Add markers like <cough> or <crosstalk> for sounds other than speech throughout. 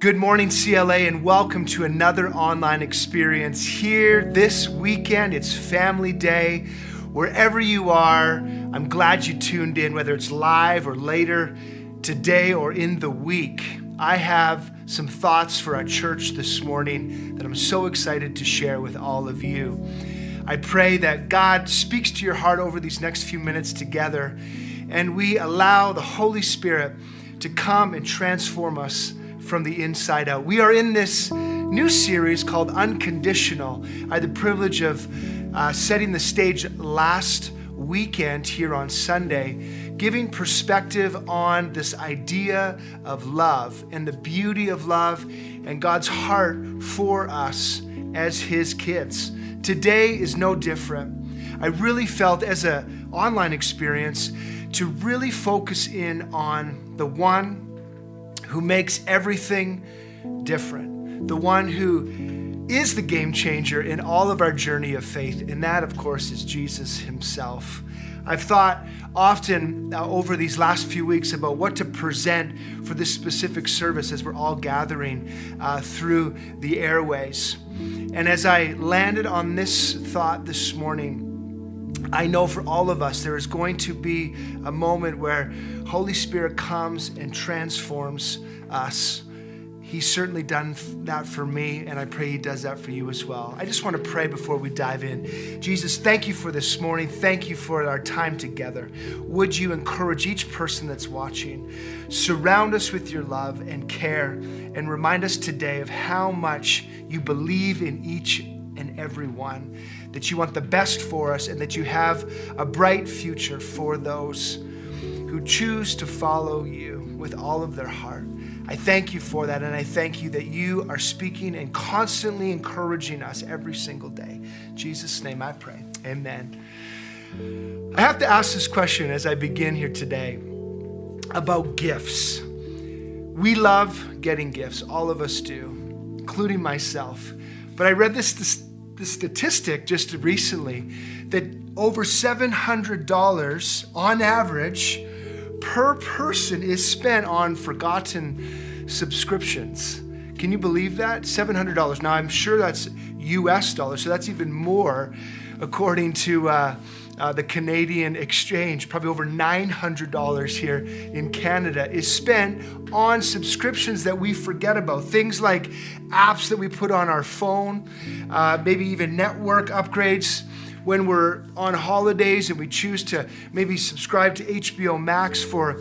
Good morning, CLA, and welcome to another online experience here this weekend. It's Family Day. Wherever you are, I'm glad you tuned in, whether it's live or later today or in the week. I have some thoughts for our church this morning that I'm so excited to share with all of you. I pray that God speaks to your heart over these next few minutes together, and we allow the Holy Spirit to come and transform us from the inside out. We are in this new series called Unconditional. I had the privilege of uh, setting the stage last weekend here on Sunday, giving perspective on this idea of love and the beauty of love and God's heart for us as His kids. Today is no different. I really felt as an online experience to really focus in on the one who makes everything different, the one who is the game changer in all of our journey of faith, and that, of course, is Jesus himself. I've thought often uh, over these last few weeks about what to present for this specific service as we're all gathering uh, through the airways. And as I landed on this thought this morning, I know for all of us there is going to be a moment where Holy Spirit comes and transforms us. He's certainly done that for me, and I pray He does that for you as well. I just want to pray before we dive in. Jesus, thank you for this morning. Thank you for our time together. Would you encourage each person that's watching? Surround us with your love and care, and remind us today of how much you believe in each and everyone, that you want the best for us, and that you have a bright future for those who choose to follow you with all of their heart. I thank you for that, and I thank you that you are speaking and constantly encouraging us every single day. In Jesus' name I pray. Amen. I have to ask this question as I begin here today about gifts. We love getting gifts, all of us do, including myself. But I read this, this, this statistic just recently that over $700 on average per person is spent on forgotten subscriptions. Can you believe that? $700. Now, I'm sure that's US dollars, so that's even more according to uh, uh, the Canadian exchange. Probably over $900 here in Canada is spent on subscriptions that we forget about. Things like apps that we put on our phone, uh, maybe even network upgrades when we're on holidays and we choose to maybe subscribe to HBO Max for,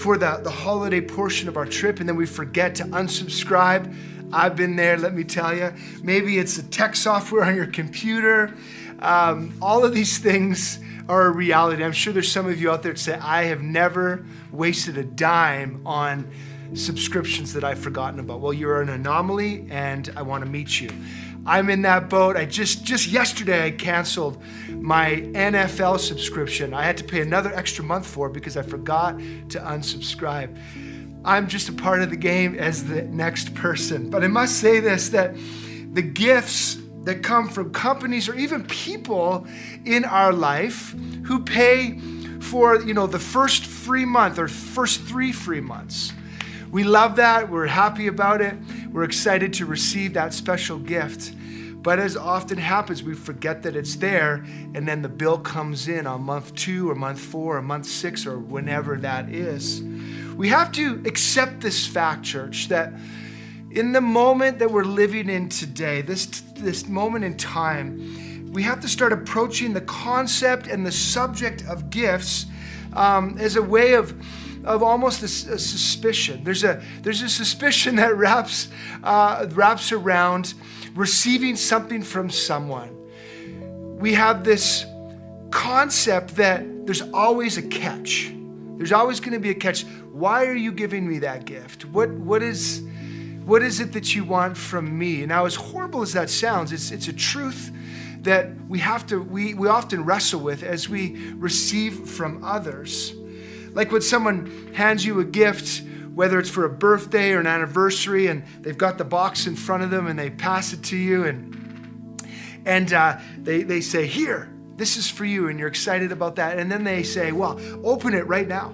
for the, the holiday portion of our trip and then we forget to unsubscribe. I've been there, let me tell you. Maybe it's the tech software on your computer. Um, all of these things are a reality. I'm sure there's some of you out there that say, I have never wasted a dime on subscriptions that I've forgotten about. Well, you're an anomaly, and I want to meet you. I'm in that boat. I just just yesterday I canceled my NFL subscription. I had to pay another extra month for it because I forgot to unsubscribe. I'm just a part of the game as the next person. But I must say this that the gifts that come from companies or even people in our life who pay for, you know, the first free month or first 3 free months. We love that. We're happy about it. We're excited to receive that special gift. But as often happens, we forget that it's there, and then the bill comes in on month two or month four or month six or whenever that is. We have to accept this fact, church, that in the moment that we're living in today, this, this moment in time, we have to start approaching the concept and the subject of gifts um, as a way of of almost a, a, suspicion. There's a there's a suspicion <laughs> that wraps uh, wraps around receiving something from someone. We have this concept that there's always a catch. There's always going to be a catch. Why are you giving me that gift? What what is what is it that you want from me? Now, as horrible as that sounds, it's it's a truth that we have to we, we often wrestle with as we receive from others. Like when someone hands you a gift, whether it's for a birthday or an anniversary, and they've got the box in front of them and they pass it to you, and, and uh, they, they say, Here, this is for you, and you're excited about that. And then they say, Well, open it right now.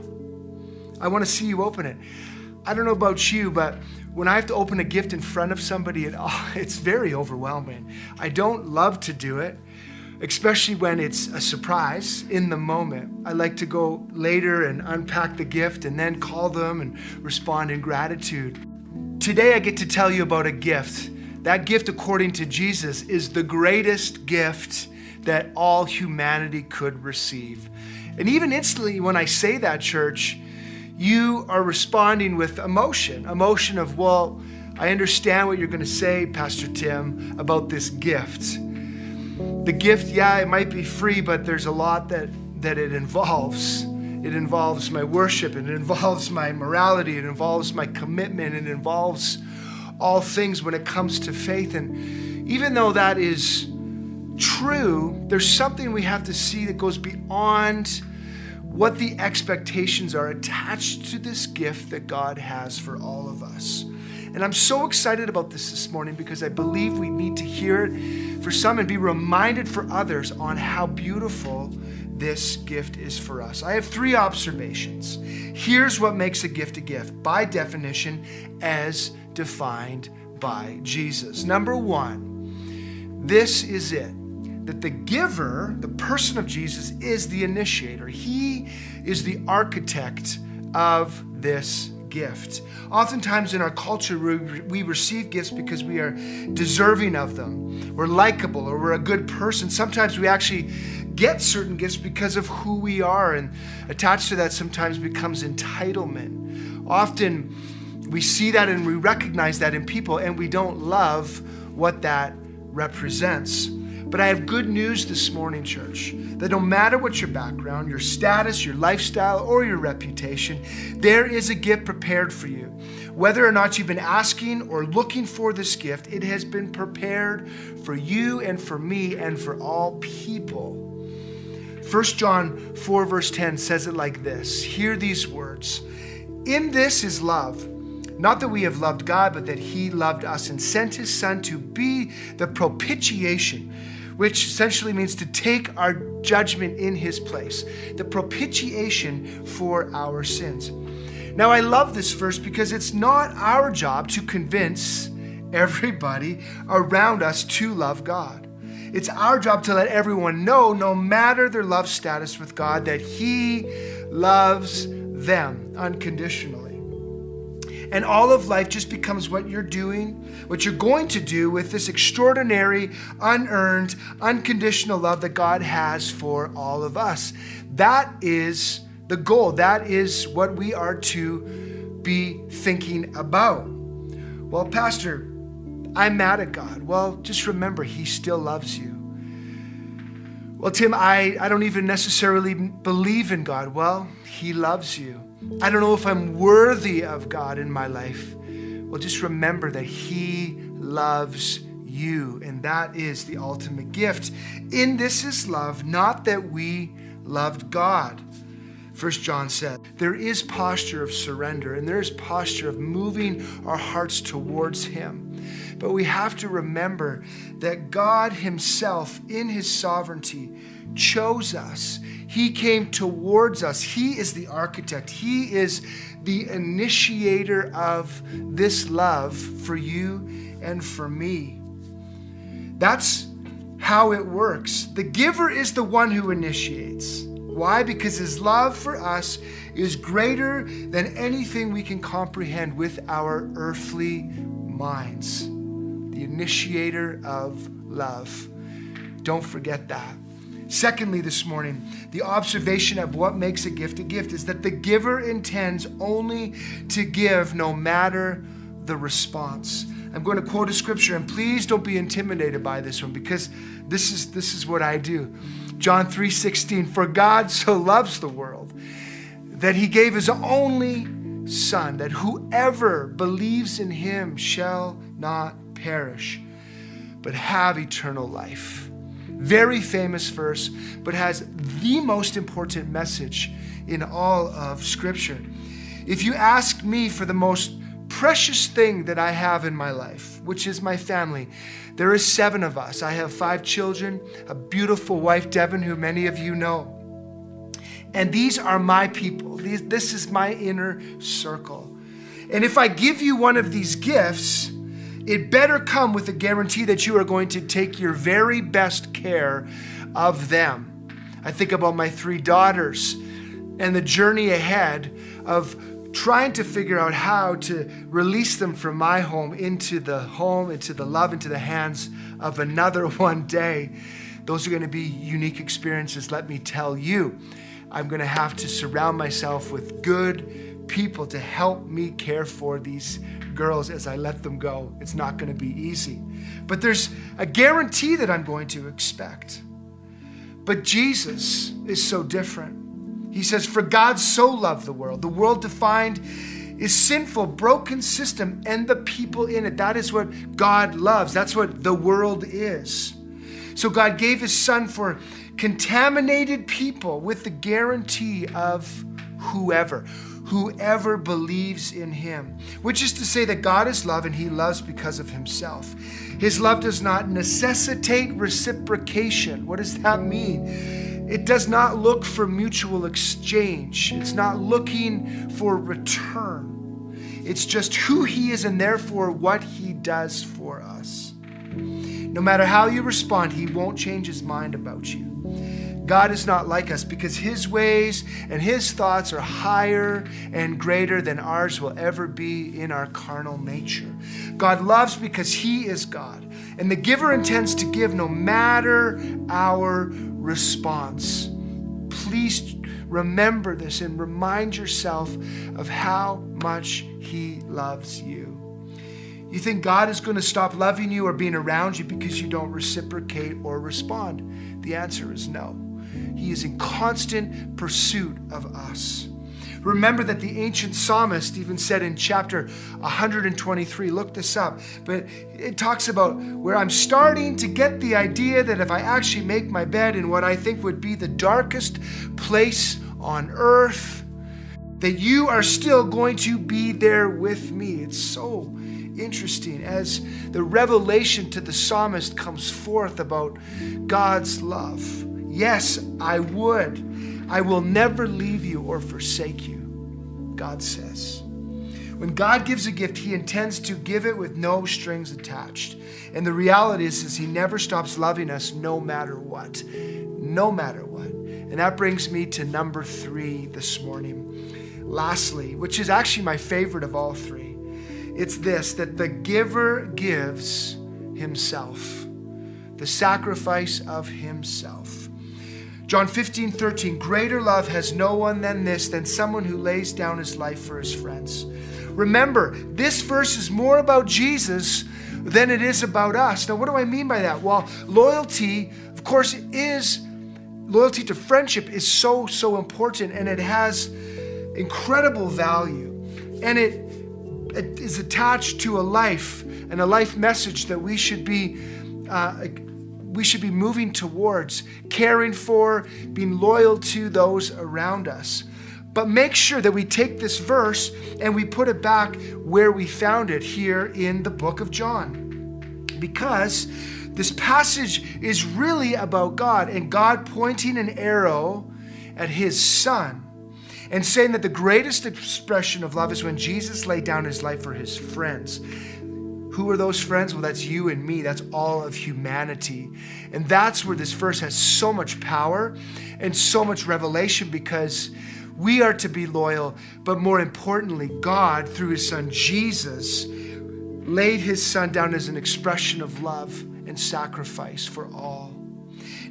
I want to see you open it. I don't know about you, but when I have to open a gift in front of somebody, it, <laughs> oh, it's very overwhelming. I don't love to do it, especially when it's a surprise in the moment. I like to go later and unpack the gift and then call them and respond in gratitude. Today, I get to tell you about a gift. That gift, according to Jesus, is the greatest gift that all humanity could receive. And even instantly, when I say that, church, you are responding with emotion emotion of, well, I understand what you're going to say, Pastor Tim, about this gift. The gift, yeah, it might be free, but there's a lot that, that it involves. It involves my worship, it involves my morality, it involves my commitment, it involves all things when it comes to faith. And even though that is true, there's something we have to see that goes beyond what the expectations are attached to this gift that God has for all of us. And I'm so excited about this this morning because I believe we need to hear it for some and be reminded for others on how beautiful this gift is for us. I have three observations. Here's what makes a gift a gift by definition, as defined by Jesus. Number one, this is it that the giver, the person of Jesus, is the initiator. He is the architect of this gift. Oftentimes in our culture, we receive gifts because we are deserving of them. We're likable or we're a good person. Sometimes we actually get certain gifts because of who we are, and attached to that sometimes becomes entitlement. Often we see that and we recognize that in people, and we don't love what that represents. But I have good news this morning, church, that no matter what your background, your status, your lifestyle, or your reputation, there is a gift prepared for you. Whether or not you've been asking or looking for this gift, it has been prepared for you and for me and for all people. 1 John 4, verse 10 says it like this Hear these words In this is love. Not that we have loved God, but that He loved us and sent His Son to be the propitiation which essentially means to take our judgment in his place, the propitiation for our sins. Now, I love this verse because it's not our job to convince everybody around us to love God. It's our job to let everyone know, no matter their love status with God, that He loves them unconditionally. And all of life just becomes what you're doing, what you're going to do with this extraordinary, unearned, unconditional love that God has for all of us. That is the goal. That is what we are to be thinking about. Well, Pastor, I'm mad at God. Well, just remember, He still loves you. Well, Tim, I, I don't even necessarily believe in God. Well, He loves you. I don't know if I'm worthy of God in my life. Well, just remember that He loves you, and that is the ultimate gift. In this is love, not that we loved God. First John said, there is posture of surrender and there is posture of moving our hearts towards Him. But we have to remember that God Himself, in His sovereignty, chose us. He came towards us. He is the architect. He is the initiator of this love for you and for me. That's how it works. The giver is the one who initiates. Why? Because his love for us is greater than anything we can comprehend with our earthly minds. The initiator of love. Don't forget that. Secondly, this morning, the observation of what makes a gift a gift is that the giver intends only to give no matter the response. I'm going to quote a scripture, and please don't be intimidated by this one because this is, this is what I do. John 3:16, for God so loves the world that he gave his only son, that whoever believes in him shall not perish, but have eternal life. Very famous verse, but has the most important message in all of Scripture. If you ask me for the most precious thing that I have in my life, which is my family, there is seven of us. I have five children, a beautiful wife, Devin, who many of you know. And these are my people. These, this is my inner circle. And if I give you one of these gifts, it better come with a guarantee that you are going to take your very best care of them. I think about my three daughters and the journey ahead of trying to figure out how to release them from my home into the home, into the love, into the hands of another <laughs> one day. Those are going to be unique experiences, let me tell you. I'm going to have to surround myself with good people to help me care for these girls as I let them go. It's not going to be easy. But there's a guarantee that I'm going to expect. But Jesus is so different. He says, For God so loved the world. The world defined is sinful, broken system, and the people in it. That is what God loves. That's what the world is. So God gave his son for contaminated people with the guarantee of whoever, whoever believes in him, which is to say that God is love and he loves because of himself. His love does not necessitate reciprocation. What does that mean? It does not look for mutual exchange. It's not looking for return. It's just who He is and therefore what He does for us. No matter how you respond, He won't change His mind about you. God is not like us because His ways and His thoughts are higher and greater than ours will ever be in our carnal nature. God loves because He is God, and the giver intends to give no matter our response. Please remember this and remind yourself of how much He loves you. You think God is going to stop loving you or being around you because you don't reciprocate or respond? The answer is no. He is in constant pursuit of us. Remember that the ancient psalmist even said in chapter 123, look this up, but it talks about where I'm starting to get the idea that if I actually make my bed in what I think would be the darkest place on earth, that you are still going to be there with me. It's so interesting as the revelation to the psalmist comes forth about God's love. Yes, I would. I will never leave you or forsake you, God says. When God gives a gift, he intends to give it with no strings attached. And the reality is, is he never stops loving us no matter what. No matter what. And that brings me to number three this morning. Lastly, which is actually my favorite of all three, it's this that the giver gives himself, the sacrifice of himself. John 15, 13, greater love has no one than this, than someone who lays down his life for his friends. Remember, this verse is more about Jesus than it is about us. Now, what do I mean by that? Well, loyalty, of course, is loyalty to friendship is so, so important and it has incredible value. And it, it is attached to a life and a life message that we should be uh, we should be moving towards caring for, being loyal to those around us. But make sure that we take this verse and we put it back where we found it here in the book of John. Because this passage is really about God and God pointing an arrow at his son and saying that the greatest expression of love is when Jesus laid down his life for his friends. Who are those friends? Well, that's you and me. That's all of humanity. And that's where this verse has so much power and so much revelation because we are to be loyal, but more importantly, God, through his son Jesus, laid his son down as an expression of love and sacrifice for all.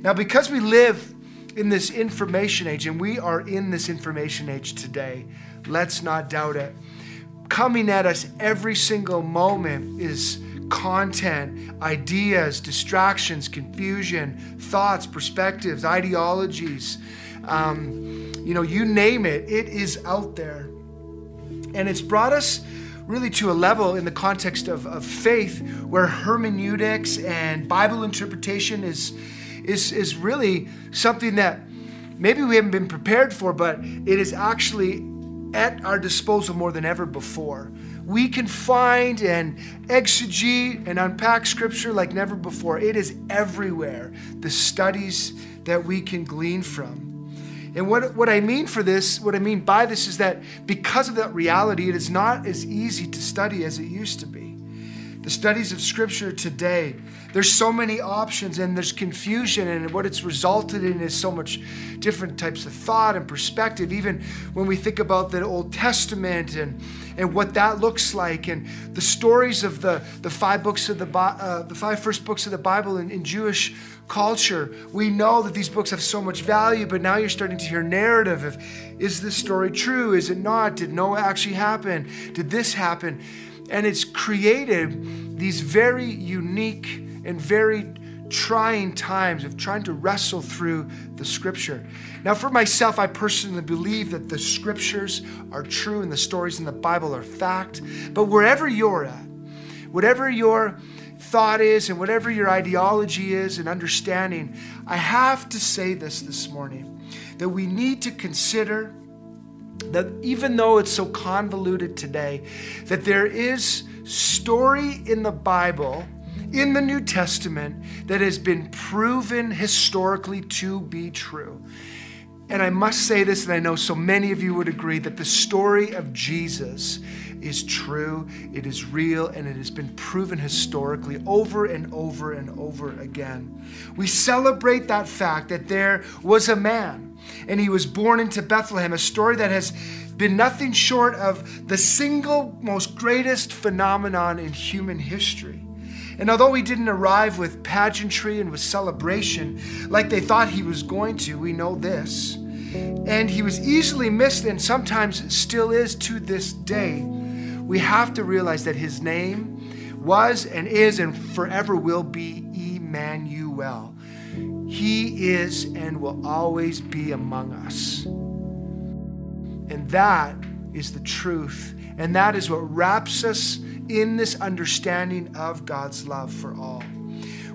Now, because we live in this information age, and we are in this information age today, let's not doubt it coming at us every single moment is content, ideas, distractions, confusion, thoughts, perspectives, ideologies. Um, you know, you name it, it is out there. And it's brought us really to a level in the context of, of faith where hermeneutics and Bible interpretation is, is, is really something that maybe we haven't been prepared for, but it is actually at our disposal more than ever before. We can find and exegete and unpack scripture like never before. It is everywhere, the studies that we can glean from. And what, what I mean for this, what I mean by this is that because of that reality, it is not as easy to study as it used to be. The studies of Scripture today, there's so many options and there's confusion, and what it's resulted in is so much different types of thought and perspective. Even when we think about the Old Testament and, and what that looks like, and the stories of the, the five books of the, uh, the five first books of the Bible in, in Jewish culture. We know that these books have so much value, but now you're starting to hear narrative of is this story true? Is it not? Did Noah actually happen? Did this happen? And it's created these very unique and very trying times of trying to wrestle through the scripture. Now, for myself, I personally believe that the scriptures are true and the stories in the Bible are fact. But wherever you're at, whatever your thought is and whatever your ideology is and understanding, I have to say this this morning that we need to consider that even though it's so convoluted today, that there is story in the Bible, in the New Testament, that has been proven historically to be true. And I must say this, and I know so many of you would agree that the story of Jesus is true, it is real, and it has been proven historically over and over and over again. We celebrate that fact that there was a man and he was born into Bethlehem, a story that has been nothing short of the single most greatest phenomenon in human history. And although he didn't arrive with pageantry and with celebration like they thought he was going to, we know this. And he was easily missed and sometimes still is to this day. We have to realize that his name was and is and forever will be Emmanuel. He is and will always be among us. And that is the truth. And that is what wraps us in this understanding of God's love for all.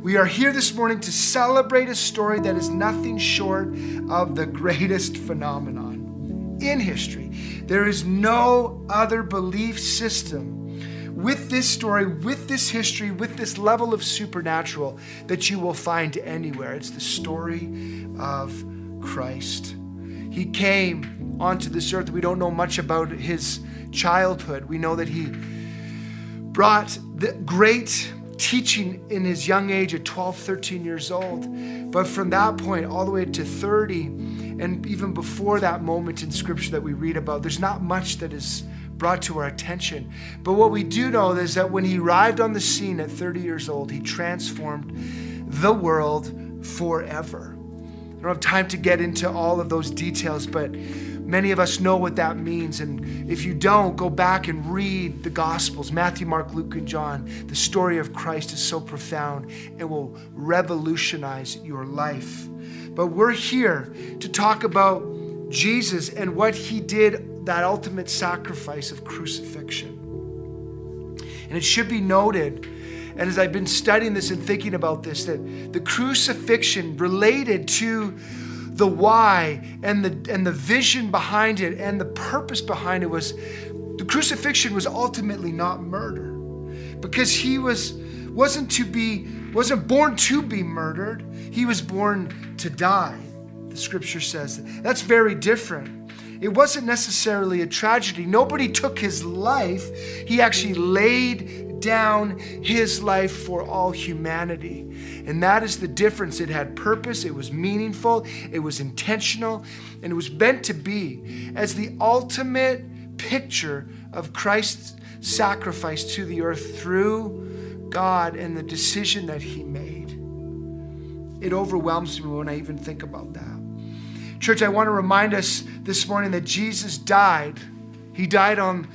We are here this morning to celebrate a story that is nothing short of the greatest phenomenon in history. There is no other belief system with this story, with this history, with this level of supernatural that you will find anywhere. It's the story of Christ. He came onto this earth. We don't know much about his childhood. We know that he brought the great teaching in his young age at 12, 13 years old. But from that point all the way to 30, and even before that moment in scripture that we read about, there's not much that is brought to our attention. But what we do know is that when he arrived on the scene at 30 years old, he transformed the world forever. I don't have time to get into all of those details, but many of us know what that means. And if you don't, go back and read the Gospels Matthew, Mark, Luke, and John. The story of Christ is so profound it will revolutionize your life. But we're here to talk about Jesus and what he did that ultimate sacrifice of crucifixion. And it should be noted, and as I've been studying this and thinking about this, that the crucifixion related to the why and the and the vision behind it and the purpose behind it was the crucifixion was ultimately not murder because he was wasn't to be wasn't born to be murdered he was born to die the scripture says that's very different it wasn't necessarily a tragedy. Nobody took his life. He actually laid down his life for all humanity. And that is the difference. It had purpose, it was meaningful, it was intentional, and it was meant to be as the ultimate picture of Christ's sacrifice to the earth through God and the decision that he made. It overwhelms me when I even think about that. Church, I want to remind us this morning that Jesus died. He died on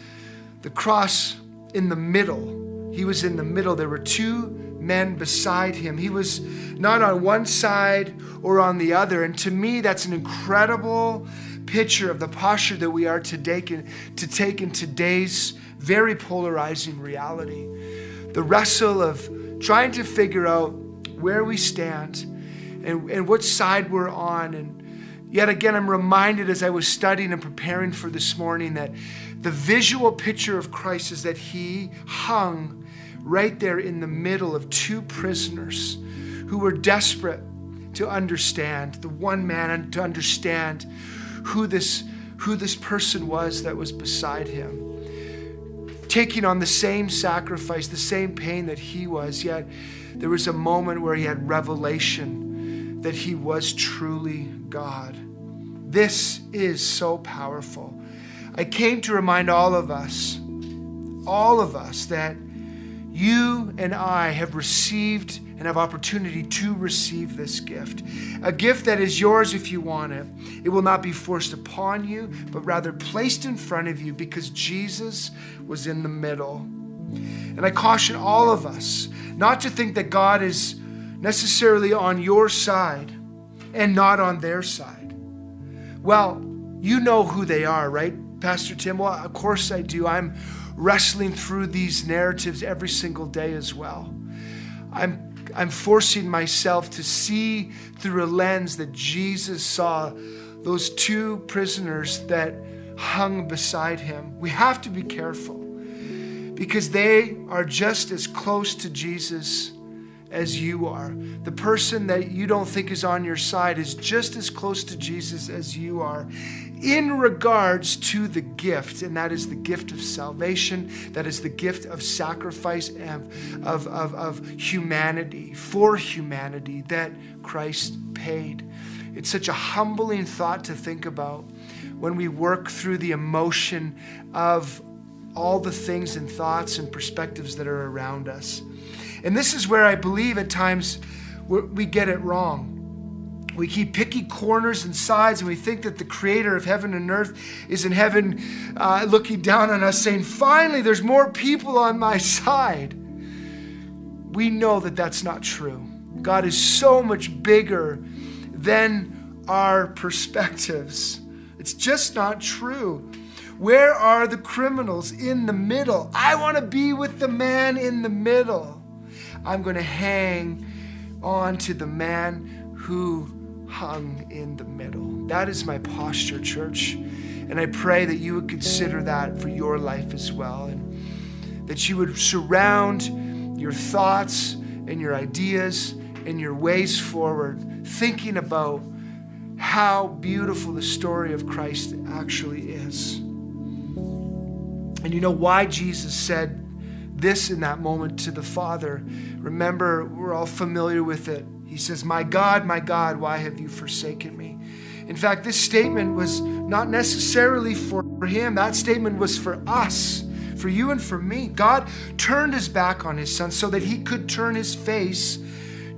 the cross in the middle. He was in the middle. There were two men beside him. He was not on one side or on the other. And to me, that's an incredible picture of the posture that we are to take in, to take in today's very polarizing reality. The wrestle of trying to figure out where we stand and, and what side we're on and Yet again, I'm reminded as I was studying and preparing for this morning that the visual picture of Christ is that he hung right there in the middle of two prisoners who were desperate to understand, the one man and to understand who this, who this person was that was beside him. Taking on the same sacrifice, the same pain that he was, yet there was a moment where he had revelation that he was truly God. This is so powerful. I came to remind all of us, all of us, that you and I have received and have opportunity to receive this gift. A gift that is yours if you want it. It will not be forced upon you, but rather placed in front of you because Jesus was in the middle. And I caution all of us not to think that God is necessarily on your side and not on their side. Well, you know who they are, right, Pastor Tim? Well, of course I do. I'm wrestling through these narratives every single day as well. I'm I'm forcing myself to see through a lens that Jesus saw those two prisoners that hung beside him. We have to be careful because they are just as close to Jesus as you are. The person that you don't think is on your side is just as close to Jesus as you are in regards to the gift, and that is the gift of salvation, that is the gift of sacrifice and of, of, of humanity, for humanity that Christ paid. It's such a humbling thought to think about when we work through the emotion of all the things and thoughts and perspectives that are around us. And this is where I believe at times we get it wrong we keep picky corners and sides, and we think that the creator of heaven and earth is in heaven uh, looking down on us, saying, Finally, there's more people on my side. We know that that's not true. God is so much bigger than our perspectives. It's just not true. Where are the criminals in the middle? I want to be with the man in the middle. I'm going to hang on to the man who hung in the middle. That is my posture, church. And I pray that you would consider that for your life as well. And that you would surround your thoughts and your ideas and your ways forward, thinking about how beautiful the story of Christ actually is. And you know why Jesus said this in that moment to the Father. Remember, we're all familiar with it. He says, My God, my God, why have you forsaken me? In fact, this statement was not necessarily for him, that statement was for us, for you and for me. God turned his back on his son so that he could turn his face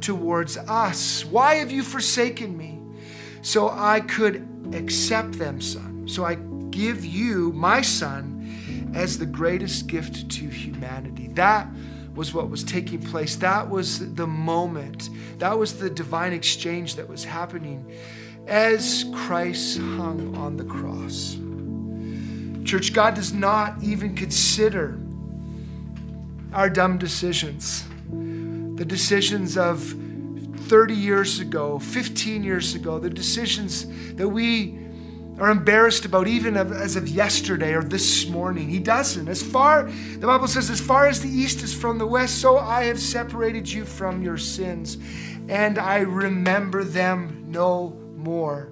towards us. Why have you forsaken me? So I could accept them, son. So I give you, my son, as the greatest gift to humanity. That was what was taking place. That was the moment. That was the divine exchange that was happening as Christ hung on the cross. Church, God does not even consider our dumb decisions, the decisions of 30 years ago, 15 years ago, the decisions that we are embarrassed about even as of yesterday or this morning. He doesn't. As far, the Bible says, as far as the east is from the west, so I have separated you from your sins, and I remember them no more.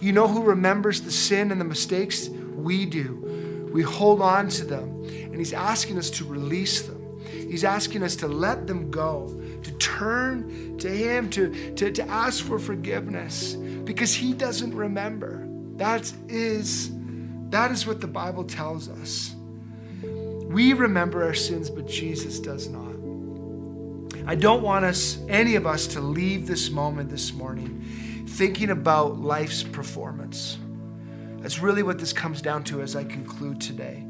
You know who remembers the sin and the mistakes? We do. We hold on to them, and He's asking us to release them. He's asking us to let them go, to turn to Him, to, to, to ask for forgiveness, because He doesn't remember. That is, that is what the Bible tells us. We remember our sins, but Jesus does not. I don't want us, any of us, to leave this moment this morning thinking about life's performance. That's really what this comes down to as I conclude today.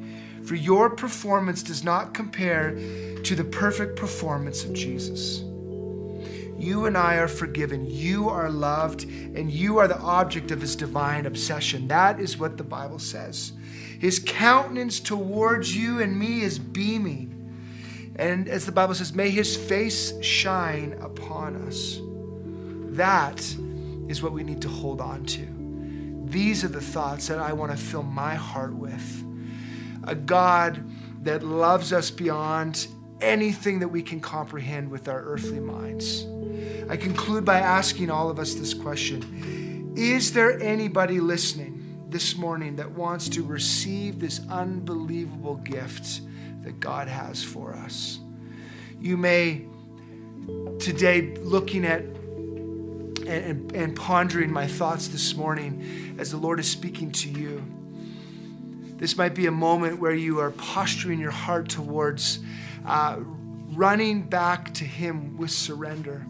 For your performance does not compare to the perfect performance of Jesus. You and I are forgiven. You are loved, and you are the object of his divine obsession. That is what the Bible says. His countenance towards you and me is beaming. And as the Bible says, may his face shine upon us. That is what we need to hold on to. These are the thoughts that I want to fill my heart with. A God that loves us beyond anything that we can comprehend with our earthly minds I conclude by asking all of us this question Is there anybody listening this morning that wants to receive this unbelievable gift that God has for us? You may today looking at and, and, pondering my thoughts this morning as the Lord is speaking to you. This might be a moment where you are posturing your heart towards uh, running back to Him with surrender.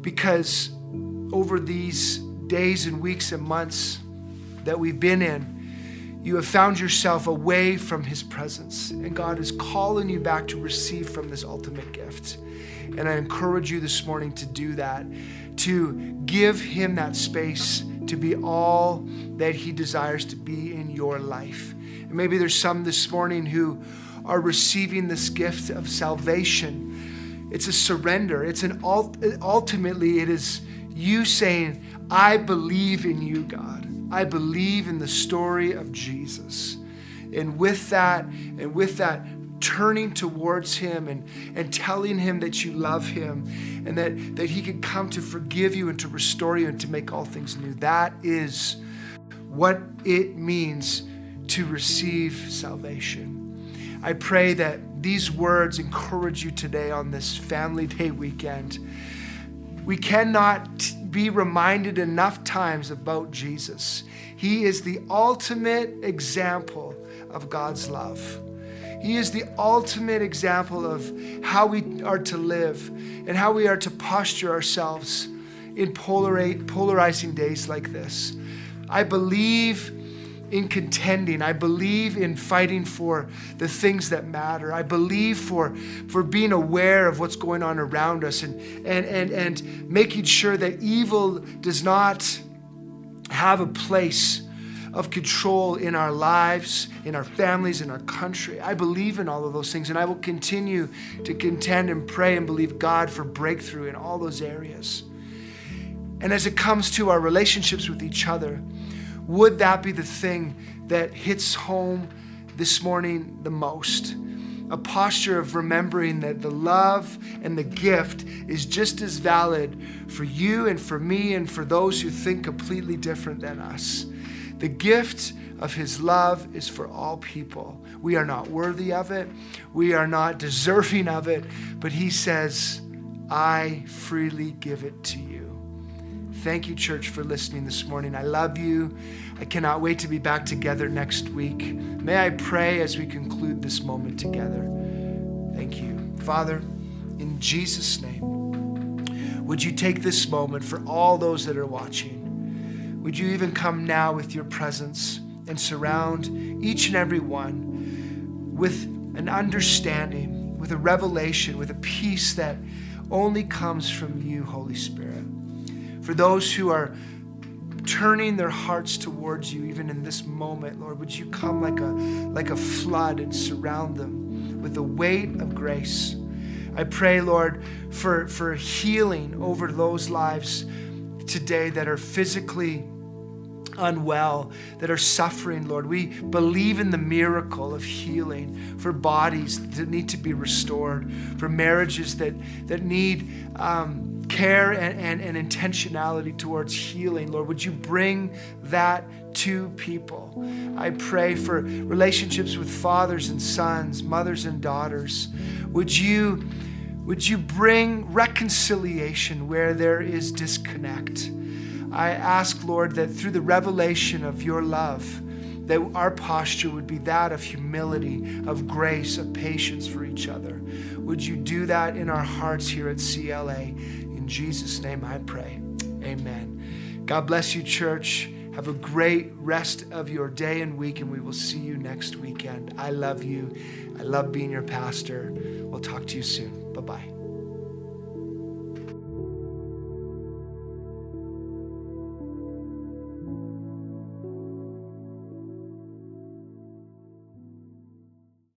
Because over these days and weeks and months that we've been in, you have found yourself away from His presence. And God is calling you back to receive from this ultimate gift. And I encourage you this morning to do that, to give Him that space to be all that He desires to be in your life. And maybe there's some this morning who are receiving this gift of salvation. It's a surrender. It's an ultimately it is you saying, "I believe in you, God. I believe in the story of Jesus." And with that, and with that turning towards him and, and telling him that you love him and that, that he can come to forgive you and to restore you and to make all things new. That is what it means to receive salvation. I pray that these words encourage you today on this Family Day weekend. We cannot be reminded enough times about Jesus. He is the ultimate example of God's love. He is the ultimate example of how we are to live and how we are to posture ourselves in polarizing days like this. I believe in contending. I believe in fighting for the things that matter. I believe for, for being aware of what's going on around us and, and, and, and making sure that evil does not have a place of control in our lives, in our families, in our country. I believe in all of those things, and I will continue to contend and pray and believe God for breakthrough in all those areas. And as it comes to our relationships with each other, would that be the thing that hits home this morning the most? A posture of remembering that the love and the gift is just as valid for you and for me and for those who think completely different than us. The gift of his love is for all people. We are not worthy of it, we are not deserving of it, but he says, I freely give it to you. Thank you, church, for listening this morning. I love you. I cannot wait to be back together next week. May I pray as we conclude this moment together. Thank you. Father, in Jesus' name, would you take this moment for all those that are watching? Would you even come now with your presence and surround each and every one with an understanding, with a revelation, with a peace that only comes from you, Holy Spirit. For those who are turning their hearts towards you even in this moment lord would you come like a like a flood and surround them with the weight of grace i pray lord for for healing over those lives today that are physically unwell, that are suffering, Lord. We believe in the miracle of healing for bodies that need to be restored, for marriages that, that need um, care and, and, and intentionality towards healing. Lord, would you bring that to people? I pray for relationships with fathers and sons, mothers and daughters. Would you, would you bring reconciliation where there is disconnect? I ask, Lord, that through the revelation of your love, that our posture would be that of humility, of grace, of patience for each other. Would you do that in our hearts here at CLA? In Jesus' name I pray. Amen. God bless you, church. Have a great rest of your day and week, and we will see you next weekend. I love you. I love being your pastor. We'll talk to you soon. Bye bye.